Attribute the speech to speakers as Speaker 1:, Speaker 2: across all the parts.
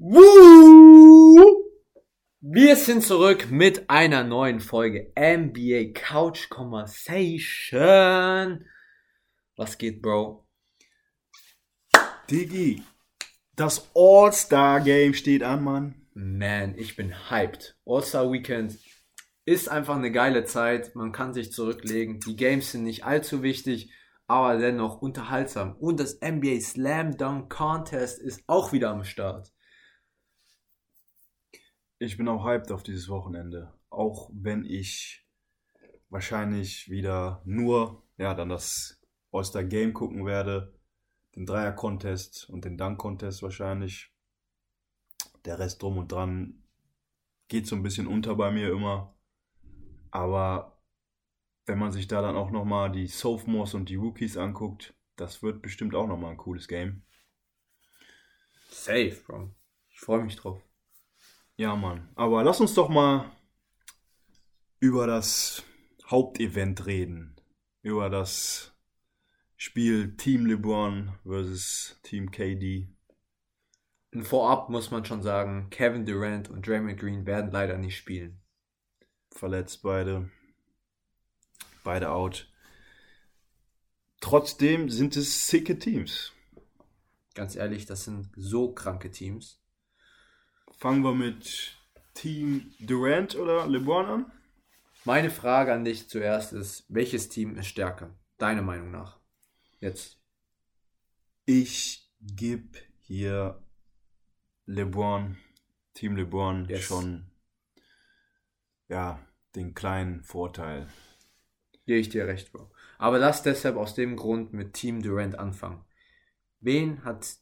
Speaker 1: Woo! Wir sind zurück mit einer neuen Folge NBA Couch Conversation. Was geht, Bro?
Speaker 2: Digi, das All-Star-Game steht an, Mann.
Speaker 1: Man, ich bin hyped. All-Star Weekend ist einfach eine geile Zeit. Man kann sich zurücklegen. Die Games sind nicht allzu wichtig, aber dennoch unterhaltsam. Und das NBA Slam Dunk Contest ist auch wieder am Start.
Speaker 2: Ich bin auch hyped auf dieses Wochenende. Auch wenn ich wahrscheinlich wieder nur, ja, dann das All-Star Game gucken werde. Den Dreier-Contest und den Dunk-Contest wahrscheinlich. Der Rest drum und dran geht so ein bisschen unter bei mir immer. Aber wenn man sich da dann auch nochmal die Sophomores und die Rookies anguckt, das wird bestimmt auch nochmal ein cooles Game.
Speaker 1: Safe, Bro. Ich freue mich drauf.
Speaker 2: Ja, Mann. Aber lass uns doch mal über das Hauptevent reden. Über das Spiel Team LeBron versus Team KD.
Speaker 1: Vorab muss man schon sagen, Kevin Durant und Draymond Green werden leider nicht spielen.
Speaker 2: Verletzt beide. Beide out. Trotzdem sind es sicke Teams.
Speaker 1: Ganz ehrlich, das sind so kranke Teams.
Speaker 2: Fangen wir mit Team Durant oder LeBron an?
Speaker 1: Meine Frage an dich zuerst ist, welches Team ist stärker? Deiner Meinung nach. Jetzt.
Speaker 2: Ich gebe hier LeBron, Team LeBron
Speaker 1: Yes.
Speaker 2: schon ja, den kleinen Vorteil.
Speaker 1: Gehe ich dir recht, Bro. Aber lass deshalb aus dem Grund mit Team Durant anfangen. Wen hat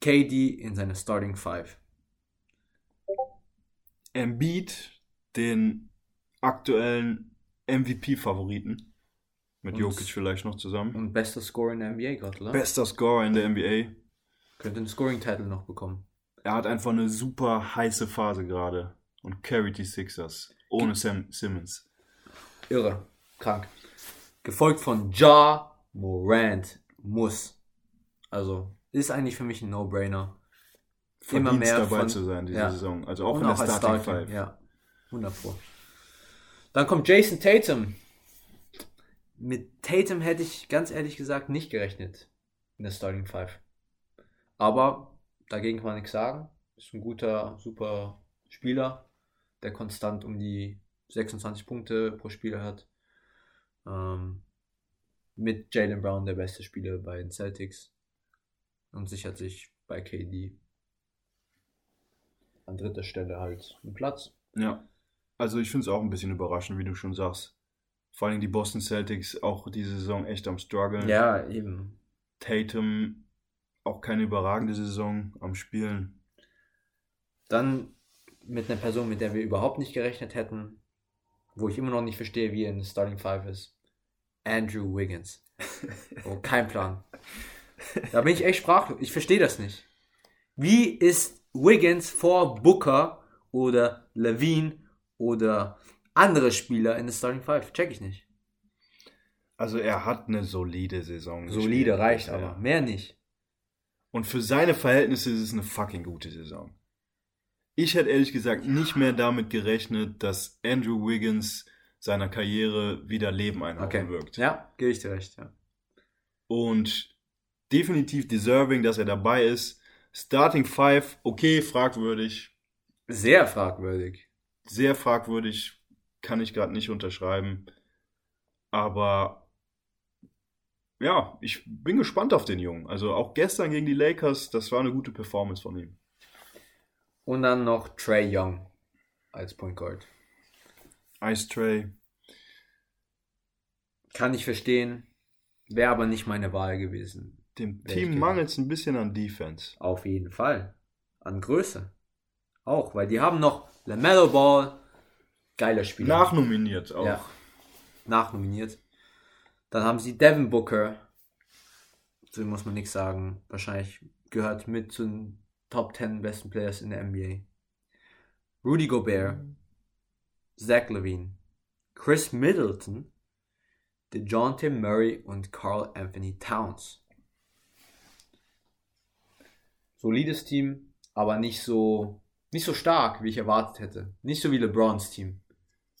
Speaker 1: KD in seiner Starting Five?
Speaker 2: Embiid, den aktuellen MVP-Favoriten. Mit
Speaker 1: Und-
Speaker 2: Jokic vielleicht noch zusammen.
Speaker 1: Und bester Scorer in der NBA gerade, oder?
Speaker 2: Bester Scorer in der NBA.
Speaker 1: Könnte einen Scoring-Title noch bekommen.
Speaker 2: Er hat einfach eine super heiße Phase gerade und carried die Sixers. Ohne Sam Simmons.
Speaker 1: Irre. Krank. Gefolgt von Ja Morant. Muss. Also, ist eigentlich für mich ein No-Brainer. Immer
Speaker 2: Verdient
Speaker 1: mehr
Speaker 2: dabei
Speaker 1: von-
Speaker 2: zu sein diese
Speaker 1: ja.
Speaker 2: Saison. Also auch
Speaker 1: Und
Speaker 2: in der
Speaker 1: auch als
Speaker 2: Starting
Speaker 1: Starting,
Speaker 2: Five.
Speaker 1: Ja, 100 Pro. Dann kommt Jason Tatum. Mit Tatum hätte ich ganz ehrlich gesagt nicht gerechnet in der Starting Five. Aber dagegen kann man nichts sagen. Ist ein guter, super Spieler, der konstant um die 26 Punkte pro Spiel hat. Ähm, mit Jalen Brown der beste Spieler bei den Celtics und sichert sich bei KD an dritter Stelle halt einen Platz.
Speaker 2: Ja. Also ich finde es auch ein bisschen überraschend, wie du schon sagst. Vor allem die Boston Celtics auch diese Saison echt am struggeln.
Speaker 1: Ja, eben.
Speaker 2: Tatum auch keine überragende Saison am Spielen.
Speaker 1: Dann mit einer Person, mit der wir überhaupt nicht gerechnet hätten, wo ich immer noch nicht verstehe, wie er in der Starting Five ist. Andrew Wiggins. Oh, kein Plan. Da bin ich echt sprachlos. Ich verstehe das nicht. Wie ist Wiggins vor Booker oder Levine oder andere Spieler in der Starting Five? Check ich nicht.
Speaker 2: Also er hat eine solide Saison.
Speaker 1: Solide
Speaker 2: gespielt
Speaker 1: reicht
Speaker 2: bisher.
Speaker 1: aber. Mehr nicht.
Speaker 2: Und für seine Verhältnisse ist es eine fucking gute Saison. Ich hätte ehrlich gesagt nicht mehr damit gerechnet, dass Andrew Wiggins seiner Karriere wieder Leben einhauchen
Speaker 1: Okay.
Speaker 2: wirkt.
Speaker 1: Ja, gebe ich dir recht. Ja.
Speaker 2: Und definitiv deserving, dass er dabei ist. Starting Five, okay, fragwürdig.
Speaker 1: Sehr fragwürdig.
Speaker 2: Sehr fragwürdig, kann ich gerade nicht unterschreiben. Aber ja, ich bin gespannt auf den Jungen. Also auch gestern gegen die Lakers, das war eine gute Performance von ihm.
Speaker 1: Und dann noch Trey Young als Point Guard.
Speaker 2: Ice Tray.
Speaker 1: Kann ich verstehen. Wäre aber nicht meine Wahl gewesen.
Speaker 2: Dem Team mangelt es ein bisschen an Defense.
Speaker 1: Auf jeden Fall. An Größe. Auch, weil die haben noch LaMelo Ball. Geiler Spieler.
Speaker 2: Nachnominiert auch.
Speaker 1: Ja. Nachnominiert. Dann haben sie Devin Booker. Zu dem muss man nichts sagen. Wahrscheinlich gehört mit zu den Top 10 besten Players in der NBA. Rudy Gobert. Zach Levine. Chris Middleton. DeJounte Murray und Carl Anthony Towns. Solides Team. aber nicht so, nicht so stark, wie ich erwartet hätte. Nicht so wie LeBrons Team.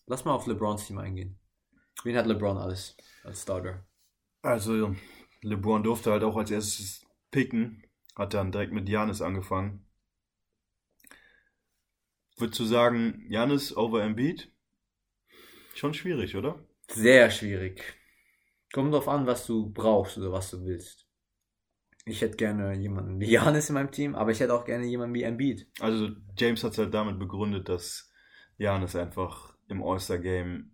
Speaker 1: Lass mal auf LeBrons Team eingehen. Wen hat LeBron alles als Starter?
Speaker 2: Also, LeBron durfte halt auch als erstes picken, hat dann direkt mit Janis angefangen. Würdest du sagen, Janis over Embiid? Schon schwierig, oder?
Speaker 1: Sehr schwierig. Kommt drauf an, was du brauchst oder was du willst. Ich hätte gerne jemanden wie Janis in meinem Team, aber ich hätte auch gerne jemanden wie Embiid.
Speaker 2: Also James hat es halt damit begründet, dass Janis einfach im All-Star-Game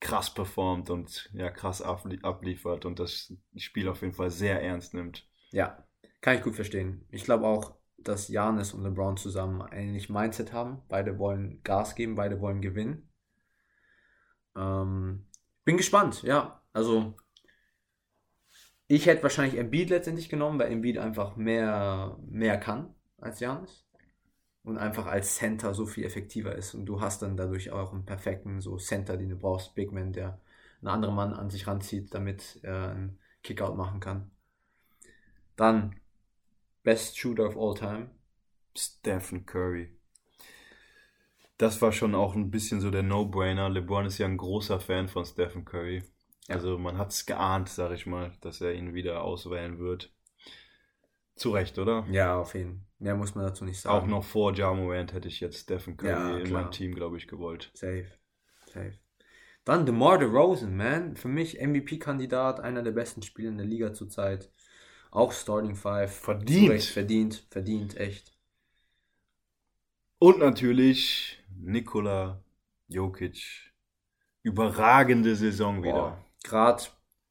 Speaker 2: krass performt und ja krass ablie abliefert und das Spiel auf jeden Fall sehr ernst nimmt.
Speaker 1: Ja, kann ich gut verstehen. Ich glaube auch, dass Janis und LeBron zusammen ein ähnlich Mindset haben. Beide wollen Gas geben, beide wollen gewinnen. Ähm, bin gespannt, ja. Also ich hätte wahrscheinlich Embiid letztendlich genommen, weil Embiid einfach mehr, mehr kann als Janis. Und einfach als Center so viel effektiver ist. Und du hast dann dadurch auch einen perfekten so Center, den du brauchst, Big Man, der einen anderen Mann an sich ranzieht, damit er einen Kickout machen kann. Dann Best Shooter of all time.
Speaker 2: Stephen Curry. Das war schon auch ein bisschen so der No-Brainer. LeBron ist ja ein großer Fan von Stephen Curry. Ja. Also man hat es geahnt, sag ich mal, dass er ihn wieder auswählen wird. Zu Recht, oder?
Speaker 1: Ja, auf jeden Fall. Mehr muss man dazu nicht sagen.
Speaker 2: Auch noch vor Ja Morant hätte ich jetzt Stephen Curry ja, in meinem Team, glaube ich, gewollt.
Speaker 1: Safe. Safe. Dann DeMar DeRozan, man. Für mich MVP-Kandidat, einer der besten Spieler in der Liga zurzeit. Auch Starting Five.
Speaker 2: Verdient.
Speaker 1: Recht, verdient, verdient, echt.
Speaker 2: Und natürlich Nikola Jokic. Überragende Saison wieder.
Speaker 1: Gerade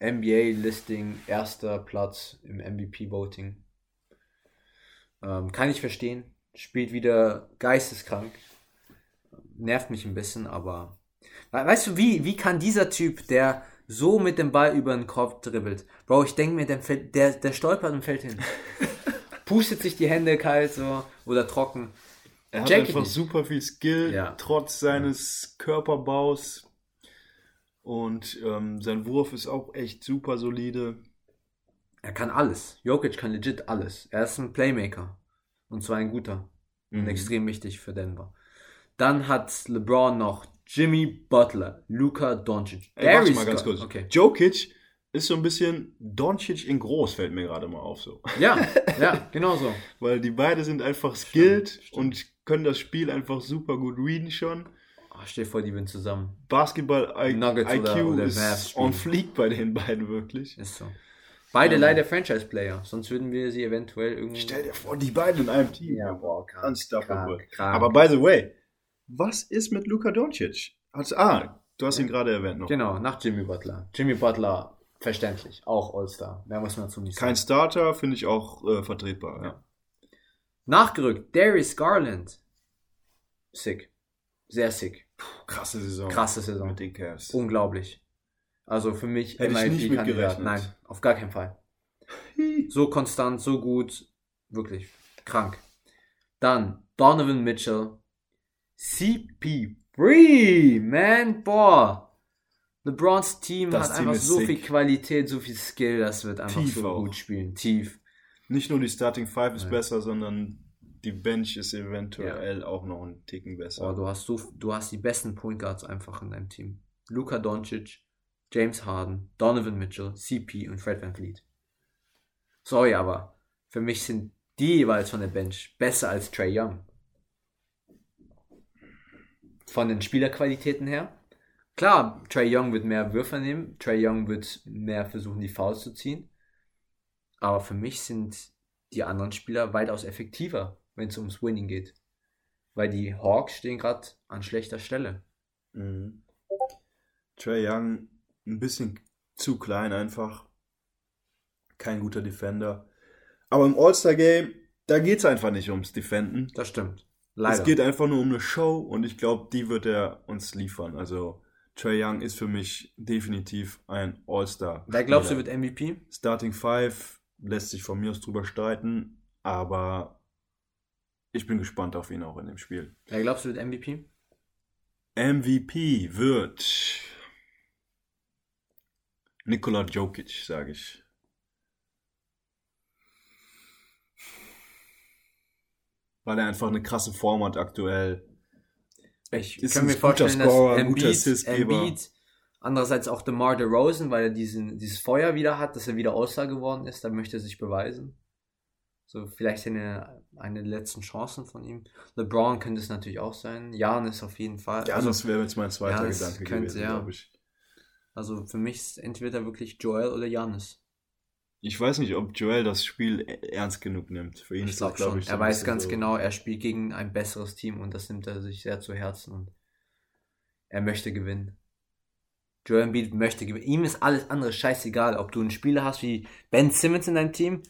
Speaker 1: NBA-Listing, erster Platz im MVP-Voting. Ähm, kann ich verstehen. Spielt wieder geisteskrank. Nervt mich ein bisschen, aber. Weißt du, wie, wie kann dieser Typ, der so mit dem Ball über den Kopf dribbelt, Bro, ich denke mir, der, der, der stolpert und fällt hin. Pustet sich die Hände kalt so oder trocken.
Speaker 2: Er hat Check einfach super viel Skill, ja. trotz seines Körperbaus. Und ähm, sein Wurf ist auch echt super solide.
Speaker 1: Er kann alles. Jokic kann legit alles. Er ist ein Playmaker. Und zwar ein guter. Mhm. Und extrem wichtig für Denver. Dann hat LeBron noch Jimmy Butler, Luka Doncic.
Speaker 2: Ey, warte mal ganz kurz. Okay. Jokic ist so ein bisschen Doncic in groß, fällt mir gerade mal auf so.
Speaker 1: Ja, ja, genau so.
Speaker 2: Weil die beide sind einfach skilled stimmt, stimmt. und können das Spiel einfach super gut readen schon.
Speaker 1: Oh, stell dir vor, die sind zusammen.
Speaker 2: Basketball I Nuggets IQ oder, oder ist on fleek bei den beiden wirklich.
Speaker 1: Ist so. Beide ja. leider Franchise-Player, sonst würden wir sie eventuell irgendwie.
Speaker 2: Stell dir vor, die beiden in einem Team.
Speaker 1: Ja, boah, krank,
Speaker 2: Unstoppable. Krank, krank. Aber by the way, was ist mit Luka Doncic? Also, ah, du hast ihn gerade erwähnt noch.
Speaker 1: Genau, nach Jimmy Butler. Jimmy Butler, verständlich, auch All-Star. Mehr muss man dazu nicht
Speaker 2: sagen. Kein Starter, finde ich auch äh, vertretbar, ja.
Speaker 1: Nachgerückt, Darius Garland. Sick. Sehr sick.
Speaker 2: Puh, krasse Saison.
Speaker 1: Krasse Saison.
Speaker 2: Mit den Cavs.
Speaker 1: Unglaublich. Also für mich
Speaker 2: Hätte MIP-Kandidat.
Speaker 1: Nein, auf gar keinen Fall. So konstant, so gut. Wirklich krank. Dann Donovan Mitchell. CP3, man, boah. LeBrons Team das hat Team einfach so sick. viel Qualität, so viel Skill, das wird einfach Tief so auch. gut spielen. Tief.
Speaker 2: Nicht nur die Starting Five ist Nein. besser, sondern die Bench ist eventuell ja. auch noch ein Ticken besser.
Speaker 1: Boah, du hast so, du hast die besten Point Guards einfach in deinem Team. Luka Doncic, James Harden, Donovan Mitchell, CP und Fred Van Fleet. Sorry, aber für mich sind die jeweils von der Bench besser als Trey Young. Von den Spielerqualitäten her. Klar, Trey Young wird mehr Würfe nehmen, Trey Young wird mehr versuchen, die Fouls zu ziehen. Aber für mich sind die anderen Spieler weitaus effektiver, wenn es ums Winning geht. Weil die Hawks stehen gerade an schlechter Stelle.
Speaker 2: Mhm. Trey Young ein bisschen zu klein einfach. Kein guter Defender. Aber im All-Star-Game, da geht es einfach nicht ums Defenden.
Speaker 1: Das stimmt.
Speaker 2: Leider. Es geht einfach nur um eine Show und ich glaube, die wird er uns liefern. Also Trey Young ist für mich definitiv ein All-Star.
Speaker 1: Wer glaubst du wird MVP?
Speaker 2: Starting Five lässt sich von mir aus drüber streiten, aber ich bin gespannt auf ihn auch in dem Spiel.
Speaker 1: Wer glaubst du wird MVP?
Speaker 2: MVP wird Nikola Jokic, sage ich. weil er einfach eine krasse Form hat aktuell.
Speaker 1: Ich
Speaker 2: Ist
Speaker 1: kann mir vorstellen,
Speaker 2: Scorer,
Speaker 1: dass Embiid. Embiid, andererseits auch DeMar DeRozan, weil er diesen, dieses Feuer wieder hat, dass er wieder All-Star geworden ist, da möchte er sich beweisen. So, vielleicht eine, eine letzten Chancen von ihm. LeBron könnte es natürlich auch sein. Jan ist auf jeden Fall.
Speaker 2: Ja,
Speaker 1: also,
Speaker 2: das wäre jetzt mein zweiter
Speaker 1: das
Speaker 2: Gedanke
Speaker 1: könnte,
Speaker 2: gewesen,
Speaker 1: ja.
Speaker 2: glaube ich.
Speaker 1: also für mich ist entweder wirklich Joel oder Janis.
Speaker 2: Ich weiß nicht, ob Joel das Spiel e- ernst genug nimmt. Für ihn
Speaker 1: Ich
Speaker 2: ist das,
Speaker 1: glaube schon.
Speaker 2: ich, so
Speaker 1: er weiß ganz
Speaker 2: so.
Speaker 1: genau, er spielt gegen ein besseres Team und das nimmt er sich sehr zu Herzen und er möchte gewinnen. Joel Embiid möchte gewinnen. Ihm ist alles andere scheißegal, ob du einen Spieler hast wie Ben Simmons in deinem Team.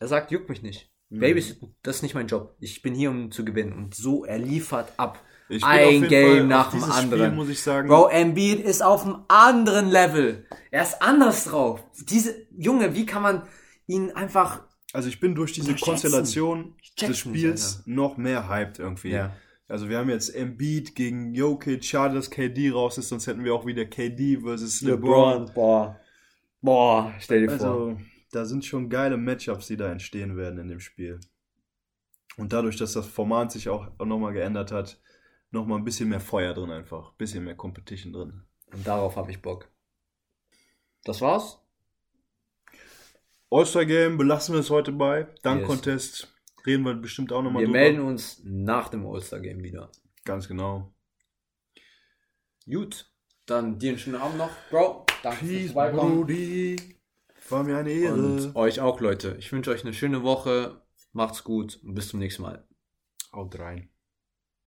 Speaker 1: Er sagt, juckt mich nicht.
Speaker 2: Mhm.
Speaker 1: Babysitten, das ist nicht mein Job. Ich bin hier, um zu gewinnen. Und so, er liefert ab.
Speaker 2: Ich bin
Speaker 1: Ein
Speaker 2: auf jeden
Speaker 1: Game
Speaker 2: Fall
Speaker 1: nach
Speaker 2: auf
Speaker 1: dem anderen.
Speaker 2: Spiel, muss ich sagen.
Speaker 1: Bro, Embiid ist auf einem anderen Level. Er ist anders drauf. Diese, Junge, wie kann man ihn einfach
Speaker 2: Also ich bin durch diese. Konstellation des
Speaker 1: nicht,
Speaker 2: Spiels
Speaker 1: Alter.
Speaker 2: noch mehr hyped irgendwie.
Speaker 1: Ja.
Speaker 2: Also wir haben jetzt Embiid gegen Jokic, schade, dass KD raus ist, sonst hätten wir auch wieder KD versus LeBron.
Speaker 1: boah. Boah, stell dir vor.
Speaker 2: Da sind schon geile Matchups, die da entstehen werden in dem Spiel. Und dadurch, dass das Format sich auch nochmal geändert hat, nochmal ein bisschen mehr Feuer drin einfach, ein bisschen mehr Competition drin.
Speaker 1: Und darauf habe ich Bock. Das war's?
Speaker 2: All-Star Game belassen wir es heute bei. Dank
Speaker 1: Yes.
Speaker 2: Contest reden wir bestimmt auch nochmal
Speaker 1: Wir melden uns nach dem All-Star-Game wieder.
Speaker 2: Ganz genau.
Speaker 1: Gut. Dann dir einen schönen Abend noch, Bro. Danke fürs Vorbeikommen.
Speaker 2: Brody. War mir eine Ehre.
Speaker 1: Und euch auch, Leute. Ich wünsche euch eine schöne Woche. Macht's gut und bis zum nächsten Mal.
Speaker 2: Haut rein.